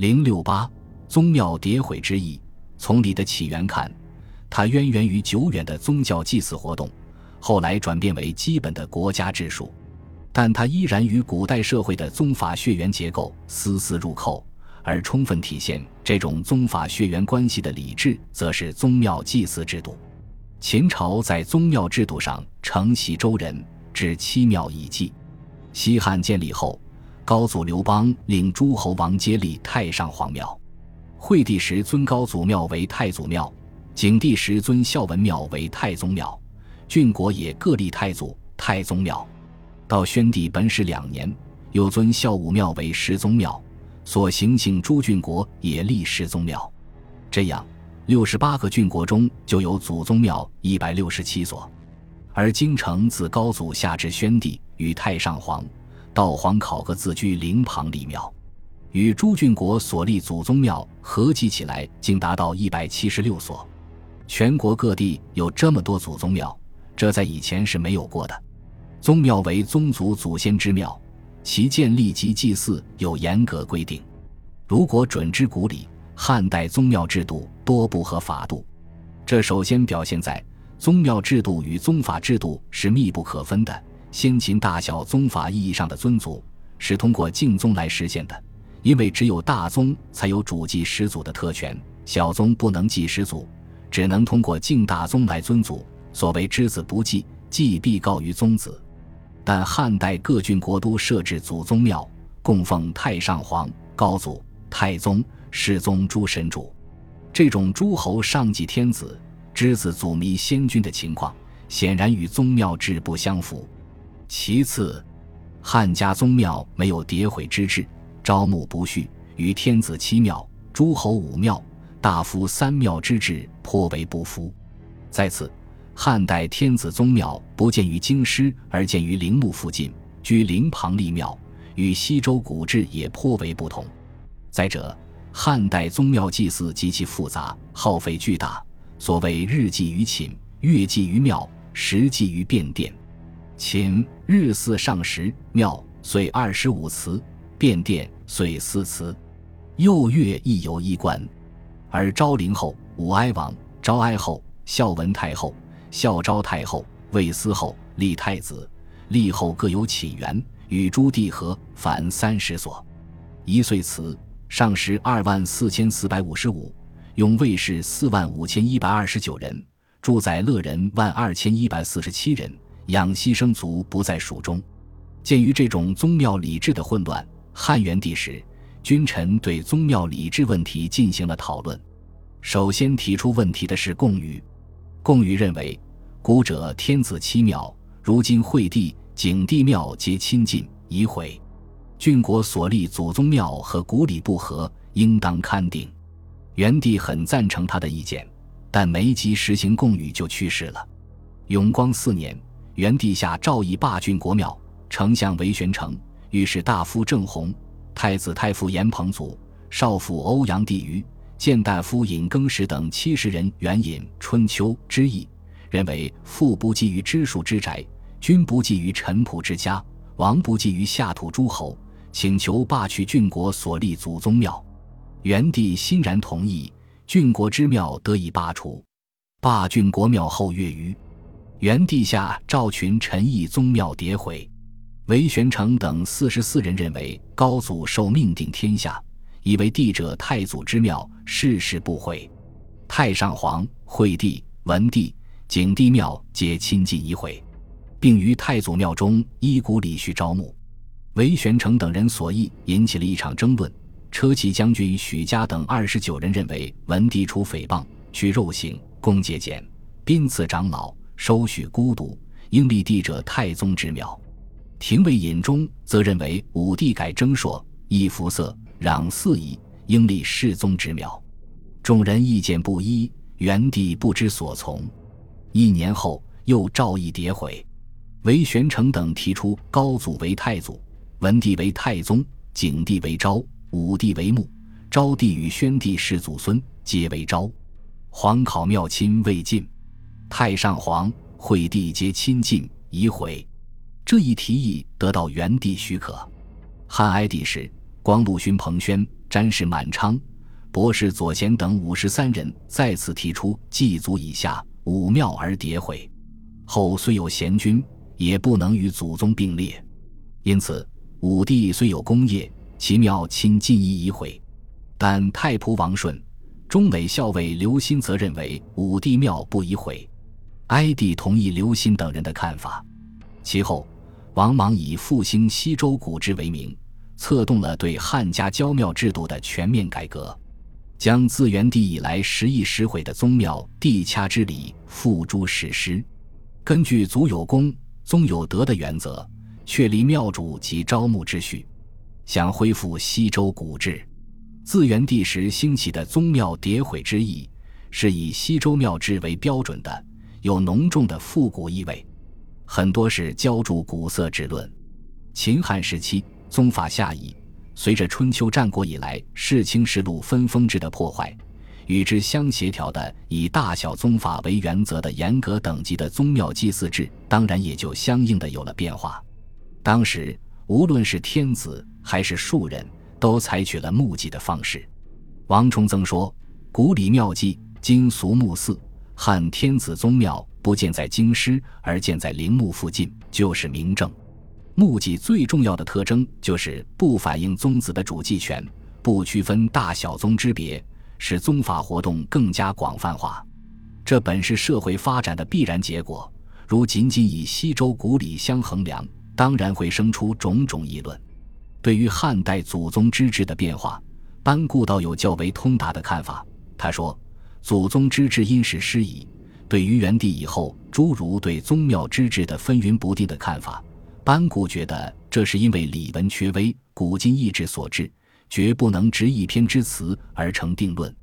零六八宗庙迭毁之意，从礼的起源看，它渊源于久远的宗教祭祀活动，后来转变为基本的国家制术，但它依然与古代社会的宗法血缘结构丝丝入扣。而充分体现这种宗法血缘关系的礼制，则是宗庙祭祀制度。秦朝在宗庙制度上承袭周人，至七庙以祭。西汉建立后，高祖刘邦令诸侯王接立太上皇庙。惠帝时尊高祖庙为太祖庙，景帝时尊孝文庙为太宗庙，郡国也各立太祖、太宗庙。到宣帝本始两年，又尊孝武庙为十宗庙。所行幸诸郡国也立十宗庙，这样六十八个郡国中就有祖宗庙一百六十七所。而京城自高祖下至宣帝与太上皇、道皇考各自居陵旁立庙，与朱郡国所立祖宗庙合计起来，竟达到一百七十六所。全国各地有这么多祖宗庙，这在以前是没有过的。宗庙为宗族祖先之庙。其建立及祭祀有严格规定，如果准之古礼，汉代宗庙制度多不合法度。这首先表现在宗庙制度与宗法制度是密不可分的。先秦大小宗法意义上的尊祖是通过敬宗来实现的，因为只有大宗才有主祭始祖的特权，小宗不能祭始祖，只能通过敬大宗来尊祖。所谓知子不祭，祭必告于宗子。但汉代各郡国都设置祖宗庙，供奉太上皇、高祖、太宗、世宗诸神主。这种诸侯上祭天子、之子祖弥先君的情况，显然与宗庙制不相符。其次，汉家宗庙没有迭毁之制，招募不序，与天子七庙、诸侯五庙、大夫三庙之制颇为不符。在此。汉代天子宗庙不建于京师，而建于陵墓附近，居陵旁立庙，与西周古制也颇为不同。再者，汉代宗庙祭祀极其复杂，耗费巨大。所谓日祭于寝，月祭于庙，时祭于便殿。寝日祀上十，庙岁二十五祠，便殿岁四祠。又月亦有一官。而昭陵后、武哀王、昭哀后、孝文太后。孝昭太后、魏思后、立太子、立后各有寝园，与诸帝合，凡三十所。一岁祠上十二万四千四百五十五，用卫士四万五千一百二十九人，住在乐人万二千一百四十七人，养牺牲族不在蜀中。鉴于这种宗庙礼制的混乱，汉元帝时，君臣对宗庙礼制问题进行了讨论。首先提出问题的是贡禹。贡禹认为，古者天子七庙，如今惠帝、景帝庙皆亲近已毁，郡国所立祖宗庙和古礼不合，应当勘定。元帝很赞成他的意见，但没及实行贡禹就去世了。永光四年，元帝下诏以罢郡国庙，丞相韦玄成、御史大夫郑弘、太子太傅严彭祖、少府欧阳帝虞。谏大夫尹更时等七十人援引《春秋》之意，认为父不寄于知属之宅，君不寄于臣仆之家，王不寄于下土诸侯，请求罢去郡国所立祖宗庙。元帝欣然同意，郡国之庙得以罢除。罢郡国庙后月余，元帝下赵群陈毅宗庙迭毁。韦玄成等四十四人认为，高祖受命定天下。以为帝者太祖之庙，世世不毁。太上皇、惠帝、文帝、景帝庙皆亲近一毁，并于太祖庙中依古礼序招募。韦玄成等人所议引起了一场争论。车骑将军许嘉等二十九人认为，文帝除诽谤、去肉刑、公节俭、宾赐长老、收许孤独，应立帝者太宗之庙。廷尉尹忠则认为，武帝改征朔，易服色。攘四夷，应立世宗之庙。众人意见不一，元帝不知所从。一年后，又诏议迭毁。韦玄成等提出高祖为太祖，文帝为太宗，景帝为昭，武帝为穆，昭帝与宣帝世祖孙皆为昭。皇考庙亲未尽，太上皇、惠帝皆亲近已毁。这一提议得到元帝许可。汉哀帝时。光禄勋彭宣詹事满昌、博士左贤等五十三人再次提出祭祖以下武庙而迭毁。后虽有贤君，也不能与祖宗并列。因此，武帝虽有功业，其庙亲近义已毁。但太仆王顺、中美校尉刘歆则认为武帝庙不宜毁。哀帝同意刘歆等人的看法。其后，王莽以复兴西周古制为名，策动了对汉家郊庙制度的全面改革，将自元帝以来十亿十毁的宗庙地掐之礼付诸实施。根据祖有功、宗有德的原则。确立庙主及招募之序，想恢复西周古制。自元帝时兴起的宗庙迭毁之意，是以西周庙制为标准的，有浓重的复古意味，很多是浇筑古色之论。秦汉时期宗法下移，随着春秋战国以来世卿世禄分封制的破坏，与之相协调的以大小宗法为原则的严格等级的宗庙祭祀制，当然也就相应的有了变化。当时，无论是天子还是庶人，都采取了墓祭的方式。王崇曾说：“古礼庙祭，今俗墓祀。汉天子宗庙不建在京师，而建在陵墓附近，就是明证。墓祭最重要的特征就是不反映宗子的主祭权，不区分大小宗之别，使宗法活动更加广泛化。这本是社会发展的必然结果。如仅仅以西周古礼相衡量。”当然会生出种种议论。对于汉代祖宗之治的变化，班固倒有较为通达的看法。他说：“祖宗之治因时失宜。”对于元帝以后诸如对宗庙之治的纷纭不定的看法，班固觉得这是因为礼文缺微、古今异志所致，绝不能执一篇之词而成定论。